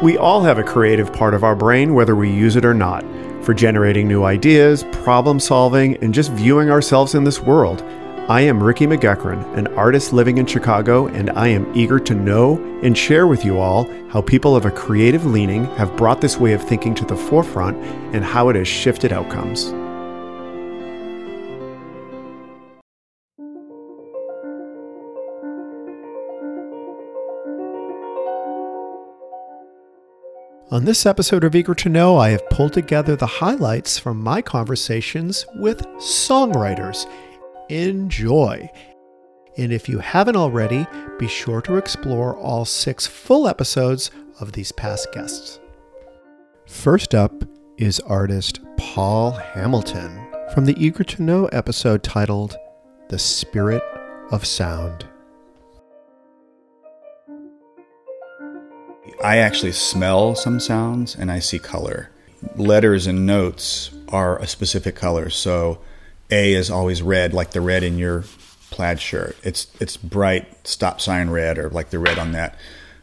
We all have a creative part of our brain, whether we use it or not, for generating new ideas, problem solving, and just viewing ourselves in this world. I am Ricky McGuckran, an artist living in Chicago, and I am eager to know and share with you all how people of a creative leaning have brought this way of thinking to the forefront and how it has shifted outcomes. On this episode of Eager to Know, I have pulled together the highlights from my conversations with songwriters. Enjoy! And if you haven't already, be sure to explore all six full episodes of these past guests. First up is artist Paul Hamilton from the Eager to Know episode titled The Spirit of Sound. I actually smell some sounds and I see color. Letters and notes are a specific color. So A is always red, like the red in your plaid shirt. It's it's bright stop sign red, or like the red on that.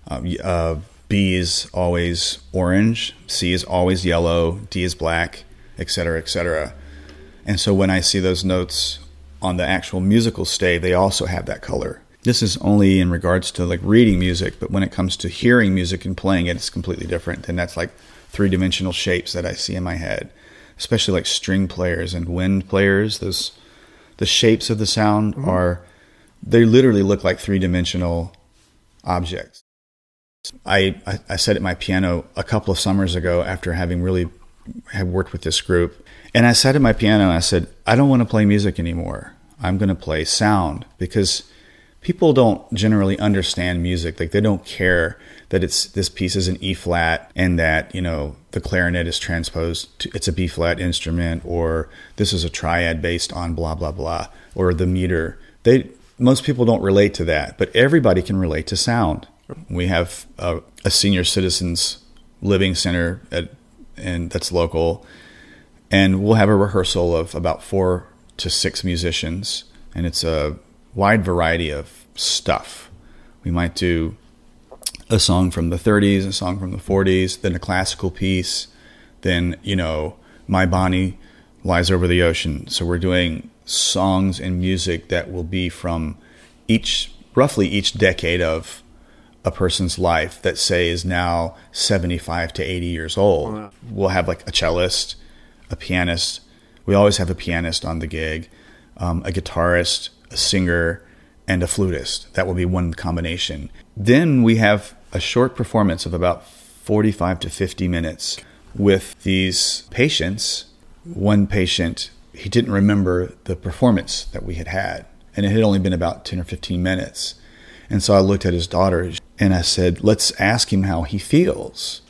Um, uh, B is always orange. C is always yellow. D is black, etc., etc. And so when I see those notes on the actual musical stave, they also have that color this is only in regards to like reading music, but when it comes to hearing music and playing it, it's completely different. And that's like three dimensional shapes that I see in my head, especially like string players and wind players. Those the shapes of the sound mm-hmm. are they literally look like three dimensional objects. I, I, I sat at my piano a couple of summers ago after having really had worked with this group, and I sat at my piano and I said, I don't want to play music anymore. I'm going to play sound because people don't generally understand music. Like they don't care that it's this piece is an E flat and that you know the clarinet is transposed to it's a B flat instrument or this is a triad based on blah blah blah or the meter. They most people don't relate to that, but everybody can relate to sound. We have a, a senior citizens living center at and that's local, and we'll have a rehearsal of about four to six musicians, and it's a wide variety of stuff. We might do a song from the 30s, a song from the 40s, then a classical piece, then, you know, My Bonnie Lies Over the Ocean. So we're doing songs and music that will be from each, roughly each decade of a person's life that, say, is now 75 to 80 years old. Wow. We'll have like a cellist, a pianist. We always have a pianist on the gig, um, a guitarist, a singer, and a flutist. That will be one combination. Then we have a short performance of about 45 to 50 minutes with these patients. One patient, he didn't remember the performance that we had had, and it had only been about 10 or 15 minutes. And so I looked at his daughter and I said, Let's ask him how he feels.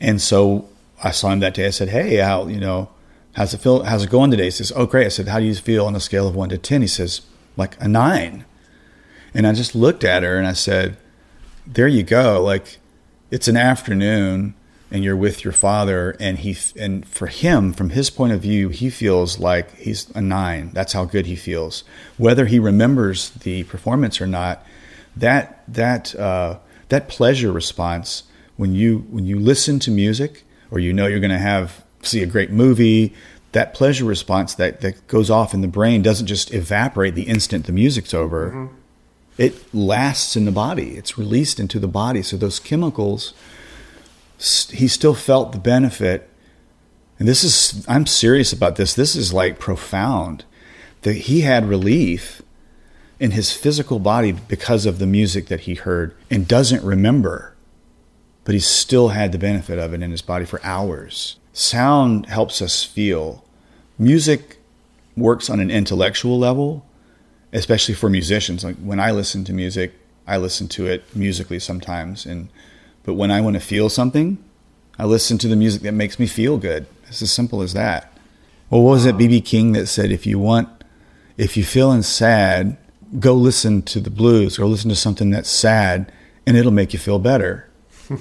And so I saw him that day. I said, Hey, how, you know, how's it feel? How's it going today? He says, Oh, great. I said, How do you feel on a scale of one to 10? He says, Like a nine. And I just looked at her and I said, There you go. Like, it's an afternoon and you're with your father and he and for him from his point of view he feels like he's a 9 that's how good he feels whether he remembers the performance or not that that uh, that pleasure response when you when you listen to music or you know you're going to have see a great movie that pleasure response that that goes off in the brain doesn't just evaporate the instant the music's over mm-hmm it lasts in the body. It's released into the body. So those chemicals, he still felt the benefit. And this is, I'm serious about this. This is like profound that he had relief in his physical body because of the music that he heard and doesn't remember, but he still had the benefit of it in his body for hours. Sound helps us feel. Music works on an intellectual level especially for musicians. Like when I listen to music, I listen to it musically sometimes, and but when I want to feel something, I listen to the music that makes me feel good. It's as simple as that. Well, what was it, BB King, that said, if you want, if you're feeling sad, go listen to the blues or listen to something that's sad, and it'll make you feel better.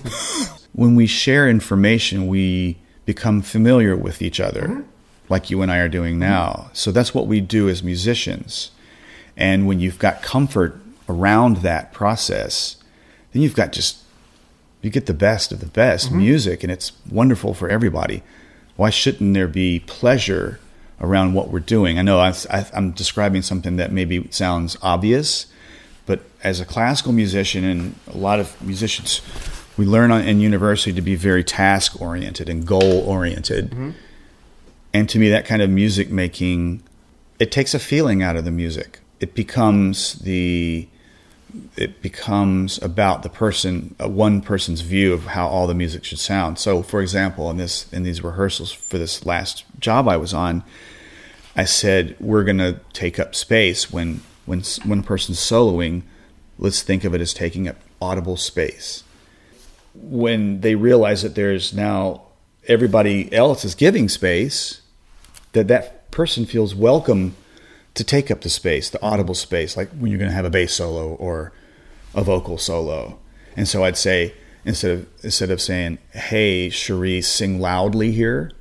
when we share information, we become familiar with each other, mm-hmm. Like you and I are doing now. So that's what we do as musicians. And when you've got comfort around that process, then you've got just you get the best of the best Mm-hmm. music, and it's wonderful for everybody. Why shouldn't there be pleasure around what we're doing? I know I, I, I'm describing something that maybe sounds obvious, but as a classical musician and a lot of musicians, we learn on, in university to be very task oriented and goal oriented. And to me, that kind of music making, it takes a feeling out of the music. It becomes the, it becomes about the person, uh, one person's view of how all the music should sound. So, for example, in this, in these rehearsals for this last job I was on, I said we're going to take up space when when when a person's soloing. Let's think of it as taking up audible space. When they realize that there's now everybody else is giving space, that that person feels welcome to take up the space, the audible space, like when you're going to have a bass solo or a vocal solo. And so I'd say instead of instead of saying, "Hey, Cherie, sing loudly here,"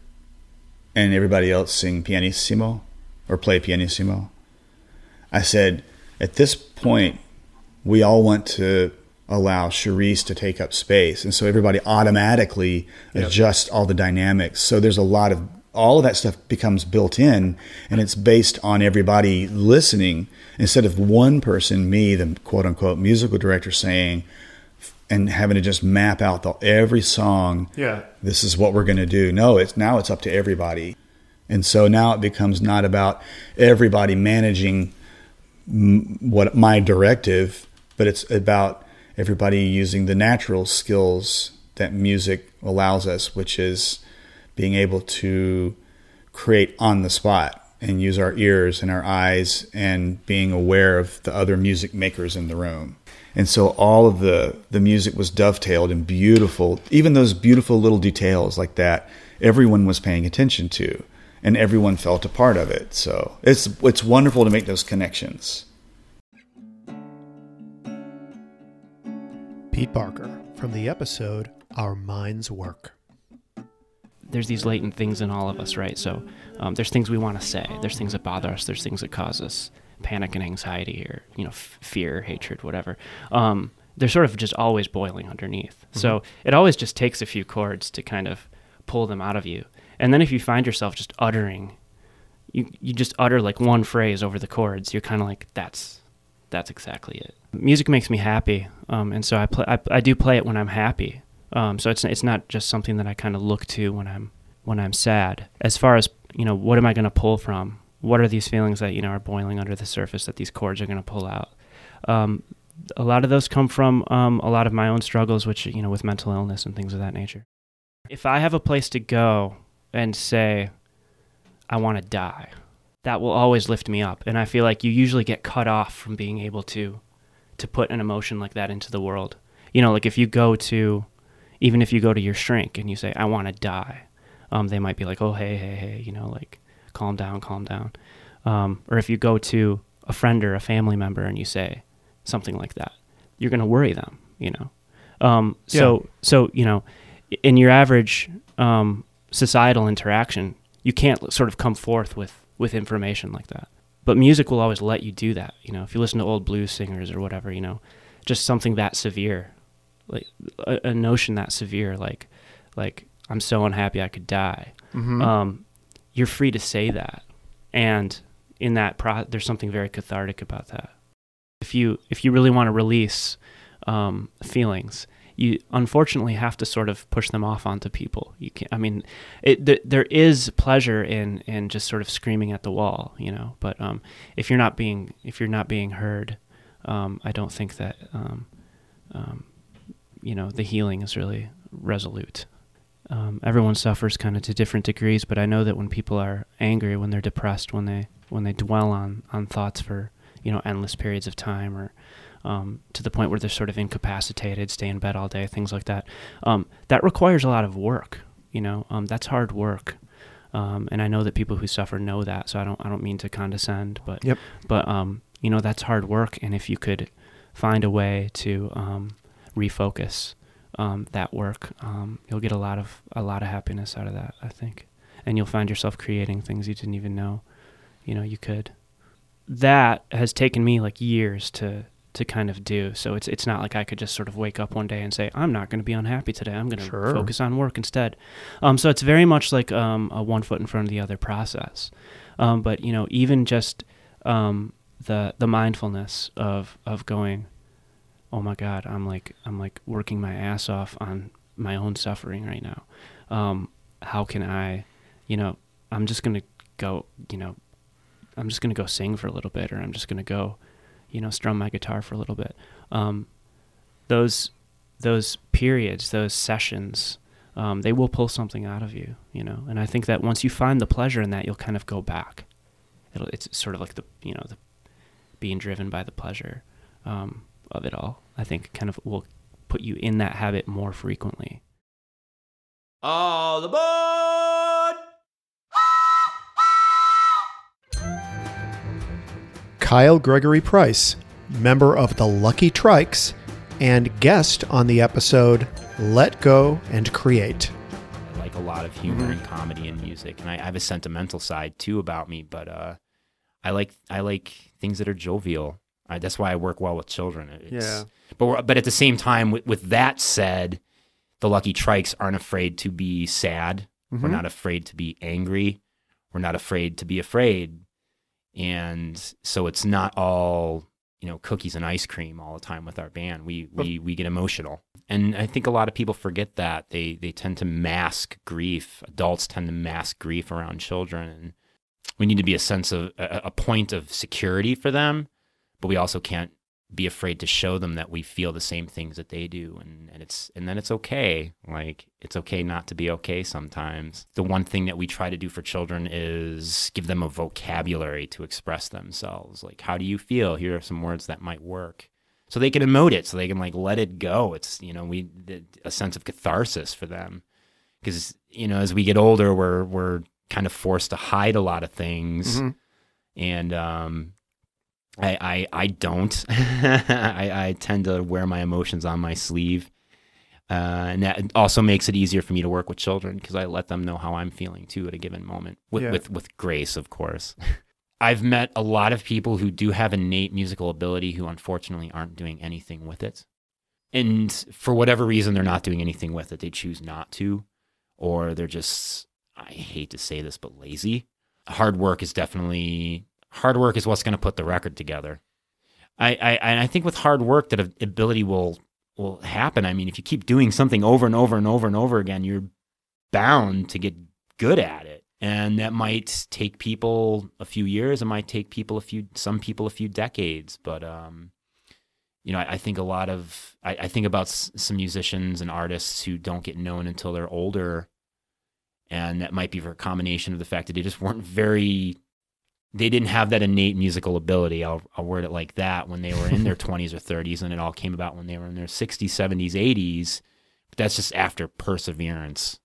and everybody else sing pianissimo or play pianissimo. I said, at this point, we all want to allow Cherise to take up space. And so everybody automatically adjusts all the dynamics. So there's a lot of, all of that stuff becomes built in and it's based on everybody listening instead of one person, me, the quote unquote musical director saying, and having to just map out the, every song Yeah. this is what we're going to do. No, it's now it's up to everybody. And so now it becomes not about everybody managing m- what my directive, but it's about everybody using the natural skills that music allows us, which is being able to create on the spot and use our ears and our eyes and being aware of the other music makers in the room. And so all of the the music was dovetailed and beautiful. Even those beautiful little details like that, everyone was paying attention to, and everyone felt a part of it. So it's it's wonderful to make those connections. Pete Barker from the episode Our Minds Work. There's these latent things in all of us, right? So um, there's things we want to say. There's things that bother us. There's things that cause us panic and anxiety, or you know, f- fear, hatred, whatever. Um, they're sort of just always boiling underneath. So it always just takes a few chords to kind of pull them out of you. And then if you find yourself just uttering, you you just utter like one phrase over the chords, you're kind of like that's that's exactly it. Music makes me happy, um, and so I play. I, I do play it when I'm happy. Um, so it's it's not just something that I kind of look to when I'm when I'm sad. As far as you know, what am I going to pull from? What are these feelings that you know are boiling under the surface that these chords are going to pull out? Um, a lot of those come from um, a lot of my own struggles, which you know, with mental illness and things of that nature. If I have a place to go and say, I want to die, that will always lift me up. And I feel like you usually get cut off from being able to to put an emotion like that into the world. You know, like if you go to even if you go to your shrink and you say, I want to die, um, they might be like, oh, hey, hey, hey, you know, like calm down, calm down. Um, or if you go to a friend or a family member and you say something like that, you're going to worry them, you know. Um, so, so you know, in your average um, societal interaction, you can't sort of come forth with with information like that. But music will always let you do that. You know, if you listen to old blues singers or whatever, you know, just something that severe, like a, a notion that severe, like like I'm so unhappy I could die. Mm-hmm. Um, you're free to say that, and in that pro- there's something very cathartic about that. If you if you really want to release um, feelings, you unfortunately have to sort of push them off onto people. You can I mean, it th- there is pleasure in in just sort of screaming at the wall, you know. But um, if you're not being if you're not being heard, um, I don't think that um, um, you know the healing is really resolute. Um, everyone suffers kind of to different degrees, but I know that when people are angry, when they're depressed, when they when they dwell on on thoughts for you know endless periods of time, or um, to the point where they're sort of incapacitated, stay in bed all day, things like that. Um, that requires a lot of work. You know, um, that's hard work, um, and I know that people who suffer know that. So I don't I don't mean to condescend, but Yep. but um, you know that's hard work, and if you could find a way to um, refocus um, that work, um, you'll get a lot of a lot of happiness out of that. I think, and you'll find yourself creating things you didn't even know, you know, you could. That has taken me like years to to kind of do. So it's it's not like I could just sort of wake up one day and say I'm not going to be unhappy today. I'm going to Sure. focus on work instead. Um, so it's very much like um, a one foot in front of the other process. Um, but you know, even just um, the the mindfulness of of going, oh my God, I'm like I'm like working my ass off on my own suffering right now. Um, how can I, you know, I'm just gonna go, you know, I'm just gonna go sing for a little bit, or I'm just gonna go, you know, strum my guitar for a little bit. Um, those those periods, those sessions, um, they will pull something out of you, you know. And I think that once you find the pleasure in that, you'll kind of go back. It'll, it's sort of like the you know the being driven by the pleasure um, of it all. I think kind of will put you in that habit more frequently. All aboard! Kyle Gregory Price, member of the Lucky Trikes, and guest on the episode Let Go and Create. I like a lot of humor and comedy and music, and I, I have a sentimental side too about me. But uh, I like I like things that are jovial. I, that's why I work well with children. It's, Yeah. But we're, but at the same time, with, with that said, the Lucky Trikes aren't afraid to be sad. We're mm-hmm. not afraid to be angry. We're not afraid to be afraid. And so it's not all you know cookies and ice cream all the time with our band. We we we get emotional, and I think a lot of people forget that they they tend to mask grief. Adults tend to mask grief around children, and we need to be a sense of a, a point of security for them, but we also can't be afraid to show them that we feel the same things that they do. And, and it's and then it's okay. Like it's okay not to be okay sometimes. The one thing that we try to do for children is give them a vocabulary to express themselves. Like how do you feel? Here are some words that might work. So they can emote it so they can like let it go. It's you know we a sense of catharsis for them. Because you know as we get older we're we're kind of forced to hide a lot of things. And um I, I, I don't. I, I tend to wear my emotions on my sleeve. Uh, and that also makes it easier for me to work with children because I let them know how I'm feeling too at a given moment with, Yeah. with, with grace, of course. I've met a lot of people who do have innate musical ability who unfortunately aren't doing anything with it. And for whatever reason, they're not doing anything with it. They choose not to, or they're just, I hate to say this, but lazy. Hard work is definitely hard work is what's going to put the record together. I, I and I think with hard work that ability will will happen. I mean, if you keep doing something over and over and over and over again, you're bound to get good at it. And that might take people a few years. It might take people a few, some people a few decades. But um, you know, I, I think a lot of, I, I think about s- some musicians and artists who don't get known until they're older, and that might be for a combination of the fact that they just weren't very they didn't have that innate musical ability. I'll, I'll word it like that when they were in their 20s or 30s, and it all came about when they were in their 60s, 70s, 80s. But that's just after perseverance.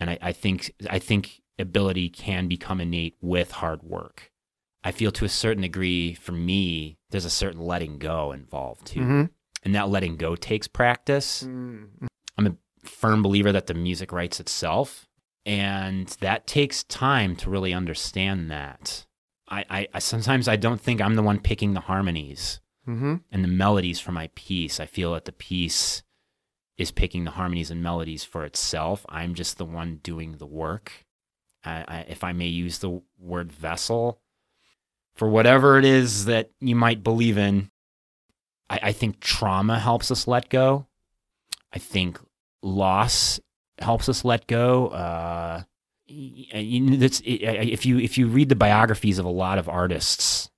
And I, I think I think ability can become innate with hard work. I feel to a certain degree, for me, there's a certain letting go involved too, Mhm. and that letting go takes practice. Mm-hmm. I'm a firm believer that the music writes itself, and that takes time to really understand that. I, I, I sometimes I don't think I'm the one picking the harmonies Mm-hmm. and the melodies for my piece. I feel that the piece is picking the harmonies and melodies for itself. I'm just the one doing the work. I, I, if I may use the word vessel, for whatever it is that you might believe in, I, I think trauma helps us let go. I think loss helps us let go. Uh, y- y- you know, that's, if you if you read the biographies of a lot of artists,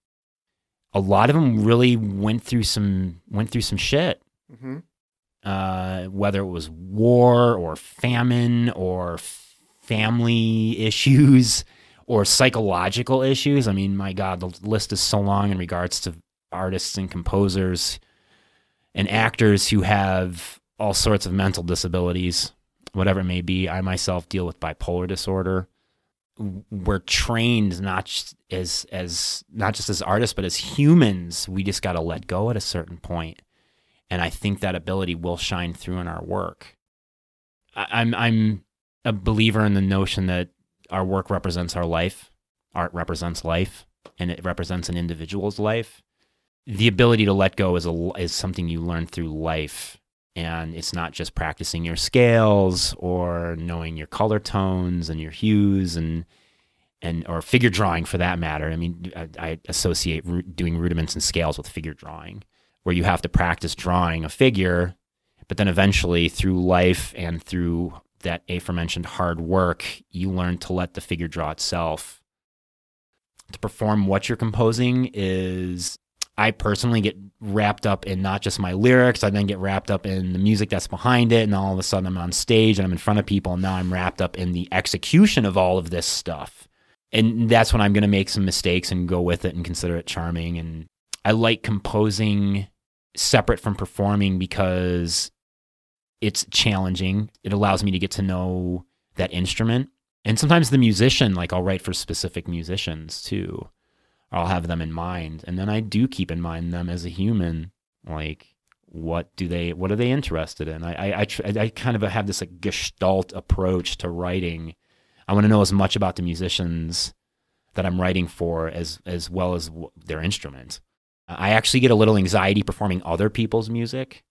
a lot of them really went through some went through some shit. Mm-hmm. Uh, whether it was war or famine or family issues or psychological issues. I mean, my God, the list is so long in regards to artists and composers and actors who have all sorts of mental disabilities, whatever it may be. I myself deal with bipolar disorder. We're trained not as as not just as artists, but as humans. We just got to let go at a certain point, and I think that ability will shine through in our work. I, I'm I'm a believer in the notion that our work represents our life, art represents life, and it represents an individual's life. the ability to let go is a is something you learn through life and it's not just practicing your scales or knowing your color tones and your hues and and or figure drawing for that matter. I mean, I, I associate doing rudiments and scales with figure drawing, where you have to practice drawing a figure, but then eventually through life and through that aforementioned hard work, you learn to let the figure draw itself. To perform what you're composing is I personally get wrapped up in not just my lyrics, I then get wrapped up in the music that's behind it, and all of a sudden I'm on stage and I'm in front of people, and now I'm wrapped up in the execution of all of this stuff. And that's when I'm going to make some mistakes and go with it and consider it charming. And I like composing separate from performing because it's challenging. It allows me to get to know that instrument. And sometimes the musician, like I'll write for specific musicians too. I'll have them in mind. And then I do keep in mind them as a human. Like, what do they, what are they interested in? I, I, I, I kind of have this like gestalt approach to writing. I want to know as much about the musicians that I'm writing for as, as well as their instrument. I actually get a little anxiety performing other people's music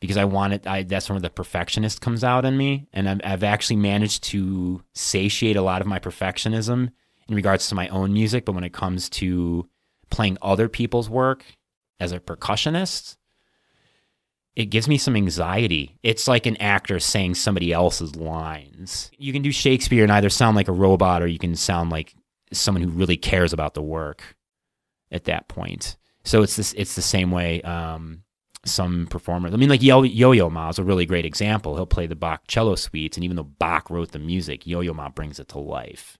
because I want it. I, that's where the perfectionist comes out in me, and I've, I've actually managed to satiate a lot of my perfectionism in regards to my own music. But when it comes to playing other people's work as a percussionist, it gives me some anxiety. It's like an actor saying somebody else's lines. You can do Shakespeare and either sound like a robot or you can sound like someone who really cares about the work at that point. So it's this. It's the same way. Um, some performers. I mean, like Yo Yo Ma is a really great example. He'll play the Bach cello suites, and even though Bach wrote the music, Yo Yo Ma brings it to life.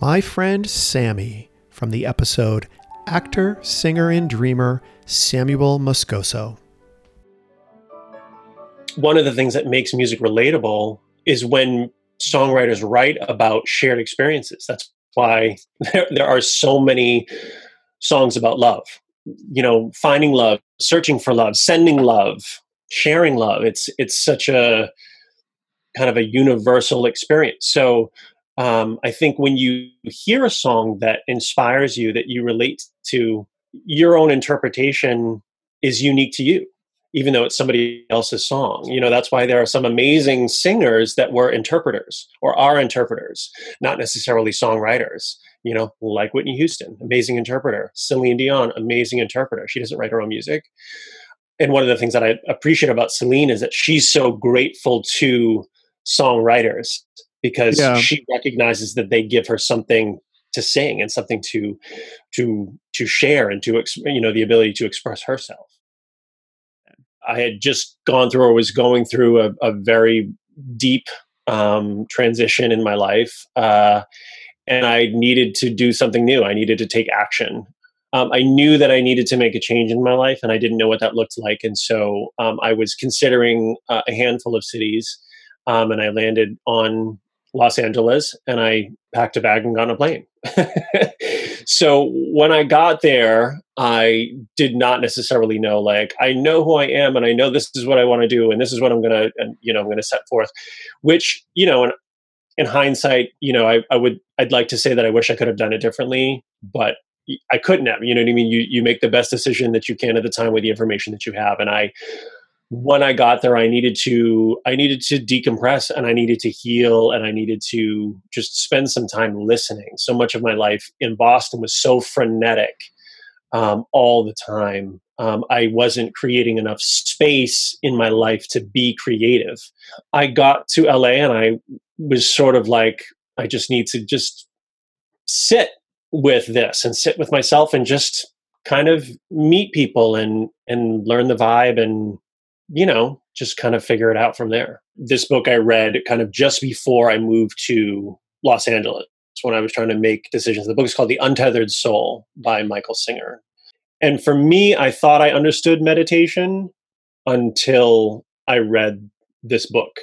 My friend Sammy from the episode Actor, Singer, and Dreamer Samuel Moscoso. One of the things that makes music relatable is when songwriters write about shared experiences. That's why there, there are so many songs about love. You know, finding love, searching for love, sending love, sharing love. It's it's such a kind of a universal experience. So um, I think when you hear a song that inspires you, that you relate to, your own interpretation is unique to you even though it's somebody else's song. You know, that's why there are some amazing singers that were interpreters or are interpreters, not necessarily songwriters. You know, like Whitney Houston, amazing interpreter. Celine Dion, amazing interpreter. She doesn't write her own music. And one of the things that I appreciate about Celine is that she's so grateful to songwriters because yeah. she recognizes that they give her something to sing and something to to to share and to you know the ability to express herself I had just gone through or was going through a, a very deep um, transition in my life. Uh, and I needed to do something new. I needed to take action. Um, I knew that I needed to make a change in my life, and I didn't know what that looked like. And so um, I was considering uh, a handful of cities, um, and I landed on Los Angeles, and I packed a bag and got on a plane. so when I got there, I did not necessarily know. Like I know who I am, and I know this is what I want to do, and this is what I'm gonna, and you know, I'm gonna set forth. Which you know, in, in hindsight, you know, I, I would, I'd like to say that I wish I could have done it differently, but I couldn't have. You know what I mean? You you make the best decision that you can at the time with the information that you have, and I when I got there, I needed to I needed to decompress and I needed to heal and I needed to just spend some time listening. So much of my life in Boston was so frenetic um, all the time. Um, I wasn't creating enough space in my life to be creative. I got to LA and I was sort of like, I just need to just sit with this and sit with myself and just kind of meet people and and learn the vibe and you know, just kind of figure it out from there. This book I read kind of just before I moved to Los Angeles when I was trying to make decisions. The book is called The Untethered Soul by Michael Singer. And for me, I thought I understood meditation until I read this book.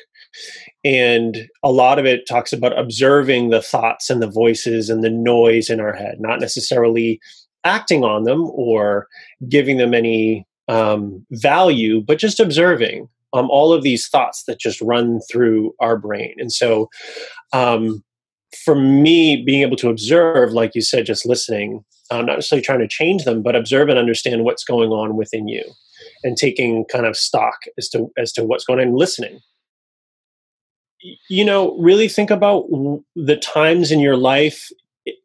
And a lot of it talks about observing the thoughts and the voices and the noise in our head, not necessarily acting on them or giving them any um, value, but just observing. um, all of these thoughts that just run through our brain. And so, um, for me, being able to observe, like you said, just listening, um, not necessarily trying to change them, but observe and understand what's going on within you, and taking kind of stock as to as to what's going on, and listening. You know, really think about the times in your life.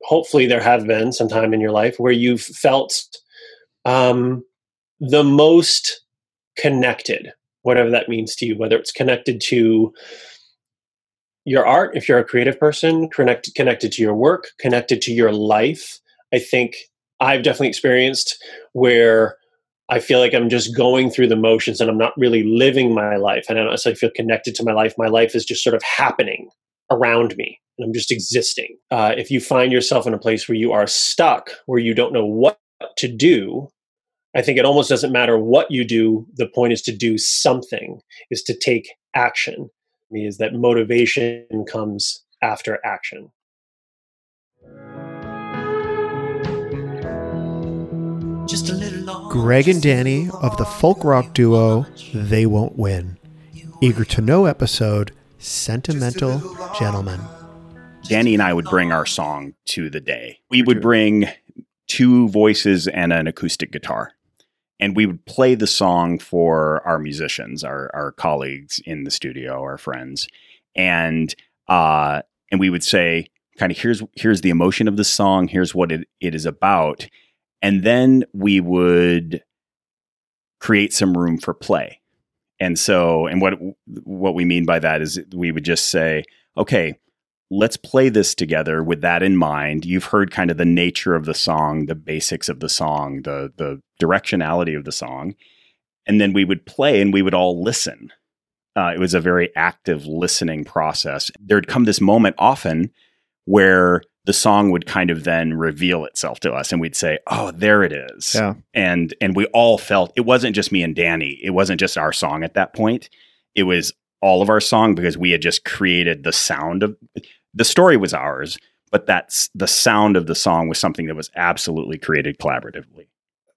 Hopefully, there have been some time in your life where you've felt um, the most connected, whatever that means to you, whether it's connected to your art, if you're a creative person, connected connected to your work, connected to your life. I think I've definitely experienced where I feel like I'm just going through the motions and I'm not really living my life. And I don't necessarily feel connected to my life. My life is just sort of happening around me and I'm just existing. Uh, if you find yourself in a place where you are stuck, where you don't know what to do, I think it almost doesn't matter what you do. The point is to do something, is to take action. Me is that motivation comes after action. Greg and Danny of the folk rock duo They Won't Win. Eager to Know episode Sentimental Gentlemen. Danny and I would bring our song to the day. We would bring two voices and an acoustic guitar and we would play the song for our musicians, our our colleagues in the studio, our friends, and uh, and we would say, kind of, here's here's the emotion of the song, here's what it, it is about, and then we would create some room for play. And so, and what what we mean by that is we would just say, okay, let's play this together with that in mind. You've heard kind of the nature of the song, the basics of the song, the the directionality of the song, and then we would play and we would all listen. Uh, it was a very active listening process. There'd come this moment often where the song would kind of then reveal itself to us and we'd say oh there it is yeah. and and we all felt it wasn't just me and danny it wasn't just our song at that point it was all of our song because we had just created the sound of the story was ours, but that's the sound of the song was something that was absolutely created collaboratively.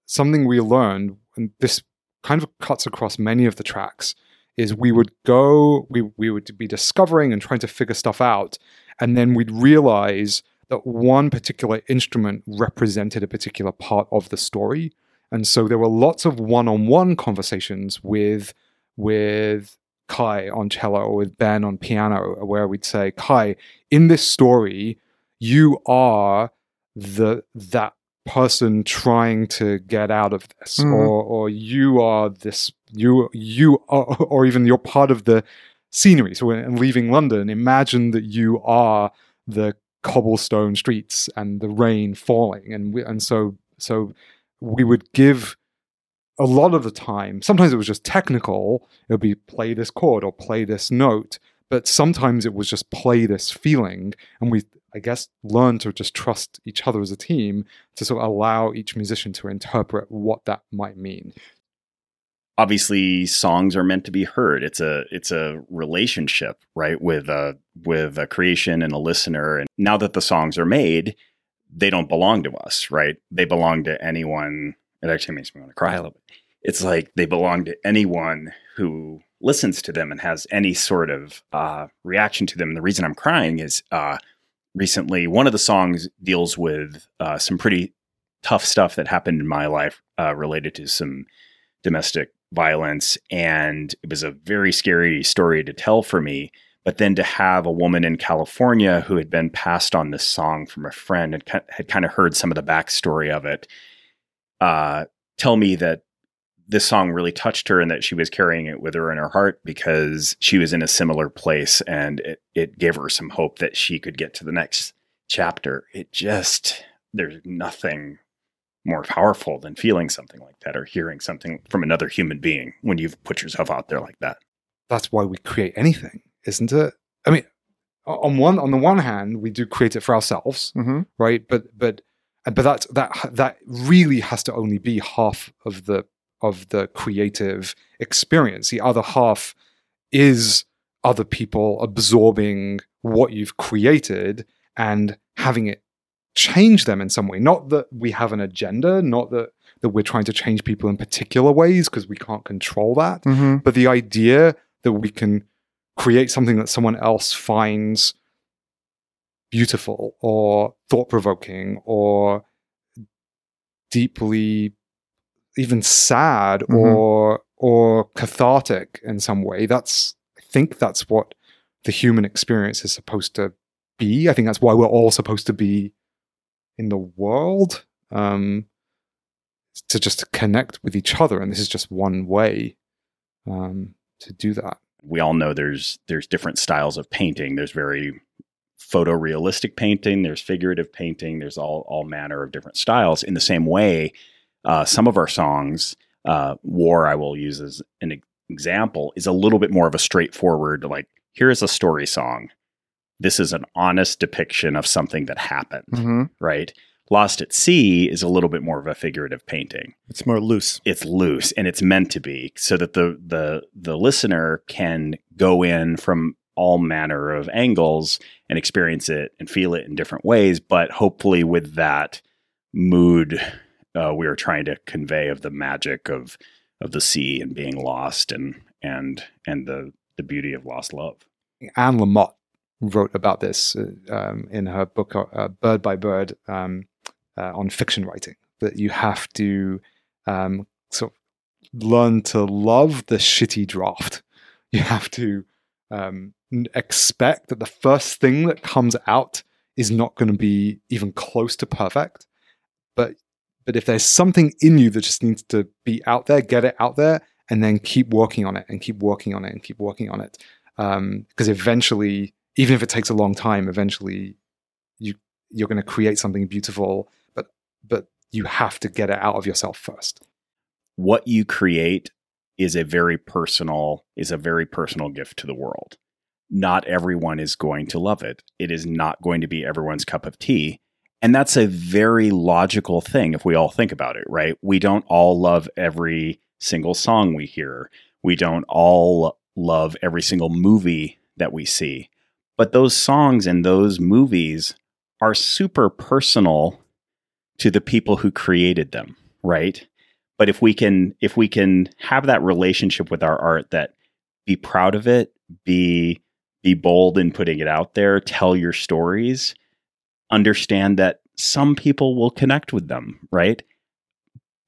Something we learned, and this kind of cuts across many of the tracks, is we would go, we, we would be discovering and trying to figure stuff out, and then we'd realize that one particular instrument represented a particular part of the story. And so there were lots of one-on-one conversations with with Kai on cello or with Ben on piano, where we'd say, Kai, in this story, you are the that person trying to get out of this, mm. or or you are this you you are, or even you're part of the scenery. So when leaving London, imagine that you are the cobblestone streets and the rain falling, and we, and so so we would give a lot of the time, sometimes it was just technical. It would be play this chord or play this note. But sometimes it was just play this feeling. And we, I guess, learned to just trust each other as a team to sort of allow each musician to interpret what that might mean. Obviously, songs are meant to be heard. It's a it's a relationship, right, with a with a creation and a listener. And now that the songs are made, they don't belong to us, right? They belong to anyone it actually makes me want to cry a little bit. It's like they belong to anyone who listens to them and has any sort of uh, reaction to them. And the reason I'm crying is uh, recently one of the songs deals with uh, some pretty tough stuff that happened in my life uh, related to some domestic violence. And it was a very scary story to tell for me. But then to have a woman in California who had been passed on this song from a friend and had kind of heard some of the backstory of it uh, tell me that this song really touched her and that she was carrying it with her in her heart because she was in a similar place and it, it gave her some hope that she could get to the next chapter. It just, there's nothing more powerful than feeling something like that or hearing something from another human being when you've put yourself out there like that. That's why we create anything, isn't it? I mean, on one on the one hand, we do create it for ourselves, mm-hmm. right? But but but that that that really has to only be half of the of the creative experience. The other half is other people absorbing what you've created and having it change them in some way. Not that we have an agenda, not that that we're trying to change people in particular ways because we can't control that, Mm-hmm. but the idea that we can create something that someone else finds beautiful or thought provoking or deeply even sad Mhm. or or cathartic in some way that's i think that's what the human experience is supposed to be i think that's why we're all supposed to be in the world um to just connect with each other and this is just one way um to do that we all know there's there's different styles of painting. There's very photorealistic painting. There's figurative painting. There's all all manner of different styles. In the same way, uh, some of our songs, uh, "War," I will use as an e- example, is a little bit more of a straightforward. Like, here is a story song. This is an honest depiction of something that happened. Mm-hmm. Right. Lost at Sea is a little bit more of a figurative painting It's more loose. it's loose and it's meant to be so that the the the listener can go in from all manner of angles and experience it and feel it in different ways but hopefully with that mood uh, we are trying to convey of the magic of of the sea and being lost and and and the the beauty of lost love Anne Lamott wrote about this uh, um, in her book uh, Bird by Bird um, uh, on fiction writing. That you have to um, sort of learn to love the shitty draft. You have to um, expect that the first thing that comes out is not going to be even close to perfect. But but if there's something in you that just needs to be out there, get it out there, and then keep working on it, and keep working on it, and keep working on it um, because eventually, even if it takes a long time, eventually you you're going to create something beautiful. But but you have to get it out of yourself first. what you create is a very personal is a very personal gift to the world. Not everyone is going to love it. It is not going to be everyone's cup of tea. And that's a very logical thing if we all think about it, right? We don't all love every single song we hear. We don't all love every single movie that we see. But those songs and those movies are super personal to the people who created them, right? but if we can if we can have that relationship with our art that be proud of it be be bold in putting it out there tell your stories understand that some people will connect with them right?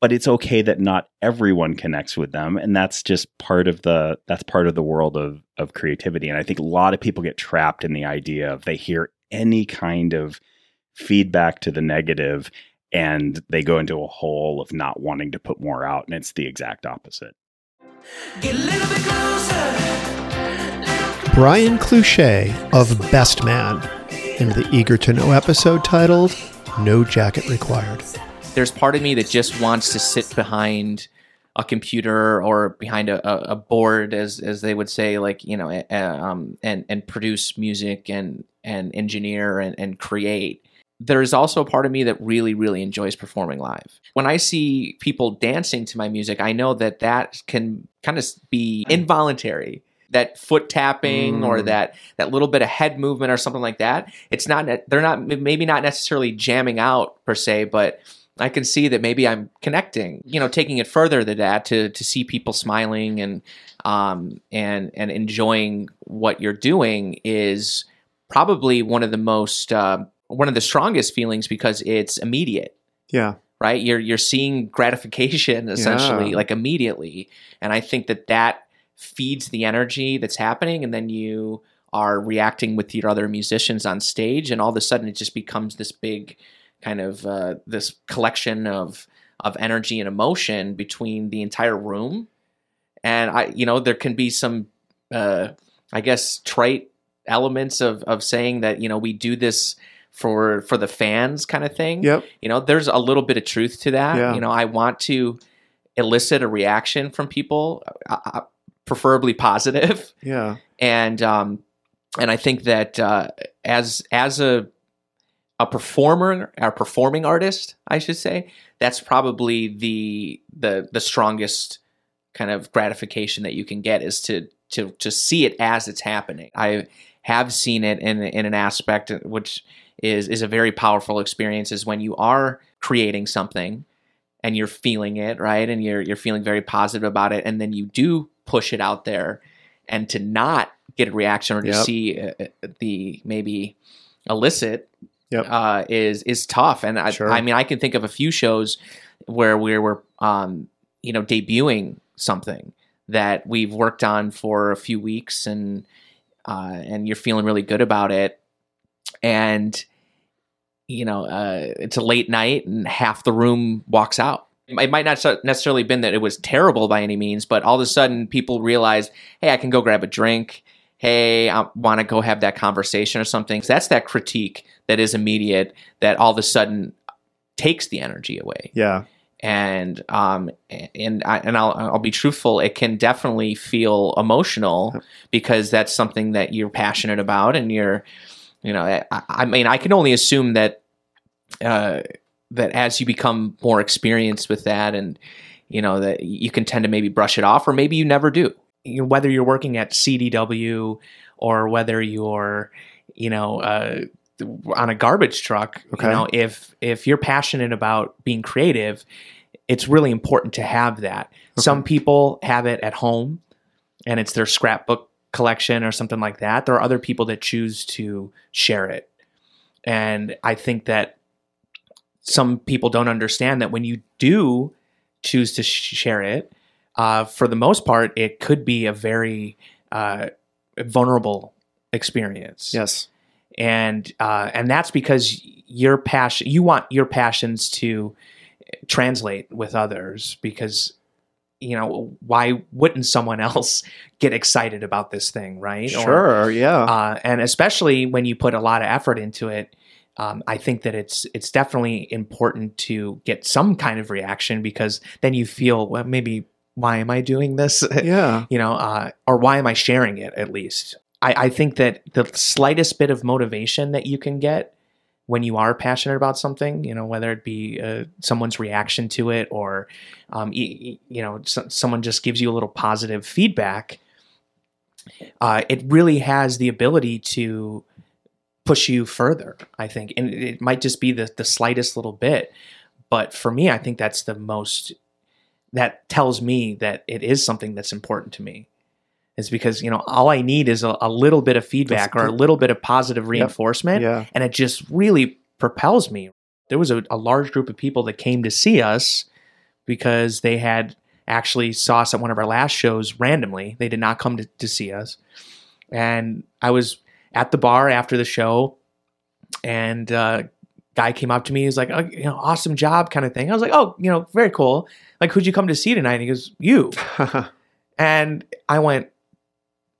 But it's okay that not everyone connects with them and that's just part of the that's part of the world of of creativity and i think a lot of people get trapped in the idea of they hear any kind of feedback to the negative and they go into a hole of not wanting to put more out and it's the exact opposite Brian Cluchet of Best Man in the Eager to Know episode titled No Jacket Required. there's part of me that just wants to sit behind a computer or behind a, a, board, as as they would say, like you know, um, and and produce music and and engineer and, and create. There is also a part of me that really, really enjoys performing live. When I see people dancing to my music, I know that that can kind of be involuntary. That foot tapping or Mm. that that little bit of head movement or something like that. It's not. They're not. Maybe not necessarily jamming out per se, but I can see that maybe I'm connecting, you know, taking it further than that to to see people smiling and um and and enjoying what you're doing is probably one of the most uh, one of the strongest feelings because it's immediate Yeah. right you're you're seeing gratification essentially Yeah. like immediately and i think that that feeds the energy that's happening and then you are reacting with your other musicians on stage and all of a sudden it just becomes this big kind of uh, this collection of of energy and emotion between the entire room and i you know there can be some uh i guess trite elements of of saying that you know we do this for for the fans kind of thing Yep. you know there's a little bit of truth to that Yeah. you know i want to elicit a reaction from people uh, preferably positive. Yeah. and um and i think that uh as as a a performer a performing artist i should say that's probably the the the strongest kind of gratification that you can get is to to to see it as it's happening. I have seen it in in an aspect which is is a very powerful experience is when you are creating something and you're feeling it right? And you're you're feeling very positive about it. And then you do push it out there and to not get a reaction or to Yep. see uh, uh, the maybe illicit Yep. uh, is is tough and I, Sure. I mean I can think of a few shows where we were um, you know debuting something that we've worked on for a few weeks and uh, and you're feeling really good about it and you know uh, it's a late night and half the room walks out it might not necessarily been that it was terrible by any means but all of a sudden people realize hey i can go grab a drink. Hey i want to go have that conversation or something. So that's that critique that is immediate that all of a sudden takes the energy away. Yeah. and um and I, and I'll I'll be truthful it can definitely feel emotional because that's something that you're passionate about and you're you know I, I mean I can only assume that uh that as you become more experienced with that and you know that you can tend to maybe brush it off or maybe you never do. You know, whether you're working at CDW or whether you're you know uh on a garbage truck Okay. you know if if you're passionate about being creative it's really important to have that. Some people have it at home and it's their scrapbook collection or something like that. There are other people that choose to share it. And i think that some people don't understand that when you do choose to sh- share it uh, for the most part it could be a very uh, vulnerable experience Yes. and uh, and that's because your passion you want your passions to translate with others because you know why wouldn't someone else get excited about this thing right Or- Sure. yeah. uh, and especially when you put a lot of effort into it um, I think that it's it's definitely important to get some kind of reaction because then you feel well maybe why am I doing this yeah. you know, uh, or why am I sharing it at least? I, I think that the slightest bit of motivation that you can get when you are passionate about something, you know, whether it be uh, someone's reaction to it or, um, y- y- you know, so, someone just gives you a little positive feedback, uh, it really has the ability to push you further, I think. And it might just be the, the slightest little bit. But for me, I think that's the most that tells me that it is something that's important to me is because you know all i need is a, a little bit of feedback or a little bit of positive reinforcement Yeah. and it just really propels me there was a, a large group of people that came to see us because they had actually saw us at one of our last shows randomly they did not come to, to see us and i was at the bar after the show and uh guy came up to me he's like oh, you know awesome job kind of thing i was like oh you know very cool like who'd you come to see tonight and he goes you and I went,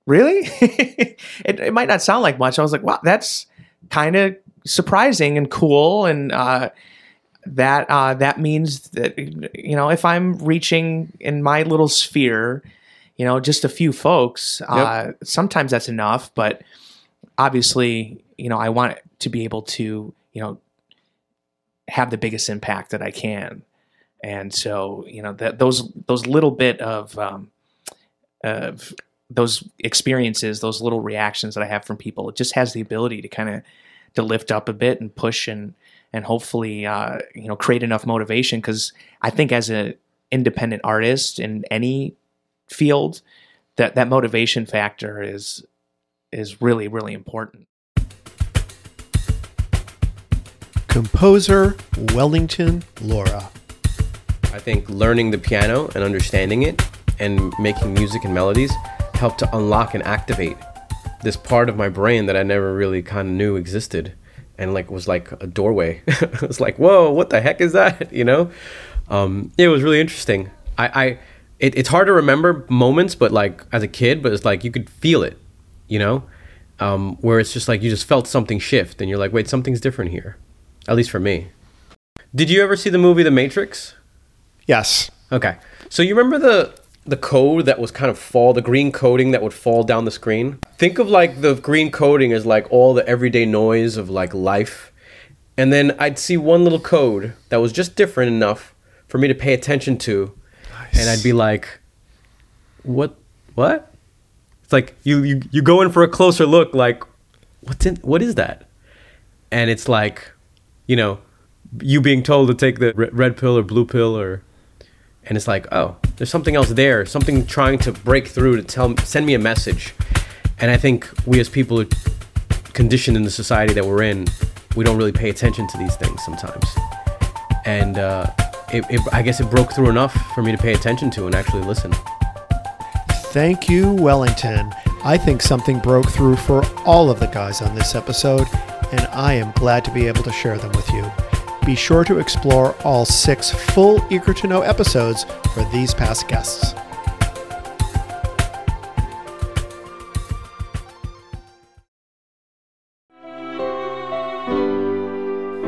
really? it, it might not sound like much. I was like, wow, that's kind of surprising and cool. And uh, that uh, that means that you know if I'm reaching in my little sphere, you know, just a few folks, uh, sometimes that's enough. But obviously, you know, I want to be able to you know have the biggest impact that I can. And so, you know, that those those little bit of um, of those experiences, those little reactions that I have from people, it just has the ability to kind of to lift up a bit and push and and hopefully uh, you know create enough motivation because I think as an independent artist in any field, that that motivation factor is is really really important. Composer Wellington Laura. I think learning the piano and understanding it and making music and melodies helped to unlock and activate this part of my brain that I never really kind of knew existed and like was like a doorway. it was like, whoa, what the heck is that? You know? Um, it was really interesting. I, I it, it's hard to remember moments, but like as a kid, but it's like you could feel it, you know? Um, where it's just like you just felt something shift and you're like, wait, something's different here. At least for me. Did you ever see the movie The Matrix? Yes. Okay. So you remember the the code that was kind of fall the green coding that would fall down the screen? Think of like the green coding as like all the everyday noise of like life. And then I'd see one little code that was just different enough for me to pay attention to. And I'd be like, "What what?" Like you you you go in for a closer look like what's in what is that? and it's like, you know, you being told to take the red pill or blue pill or and it's like, oh, there's something else there, something trying to break through to tell send me a message. And I think we as people are conditioned in the society that we're in, we don't really pay attention to these things sometimes. And uh, it, it, I guess it broke through enough for me to pay attention to and actually listen. Thank you, Wellington. I think something broke through for all of the guys on this episode, and I am glad to be able to share them with you. Be sure to explore all six full Eager to Know episodes for these past guests.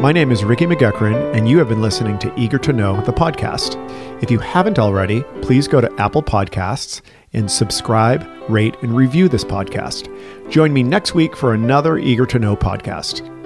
My name is Ricky McGuckran, and you have been listening to Eager to Know, the podcast. If you haven't already, please go to Apple Podcasts and subscribe, rate, and review this podcast. Join me next week for another Eager to Know podcast.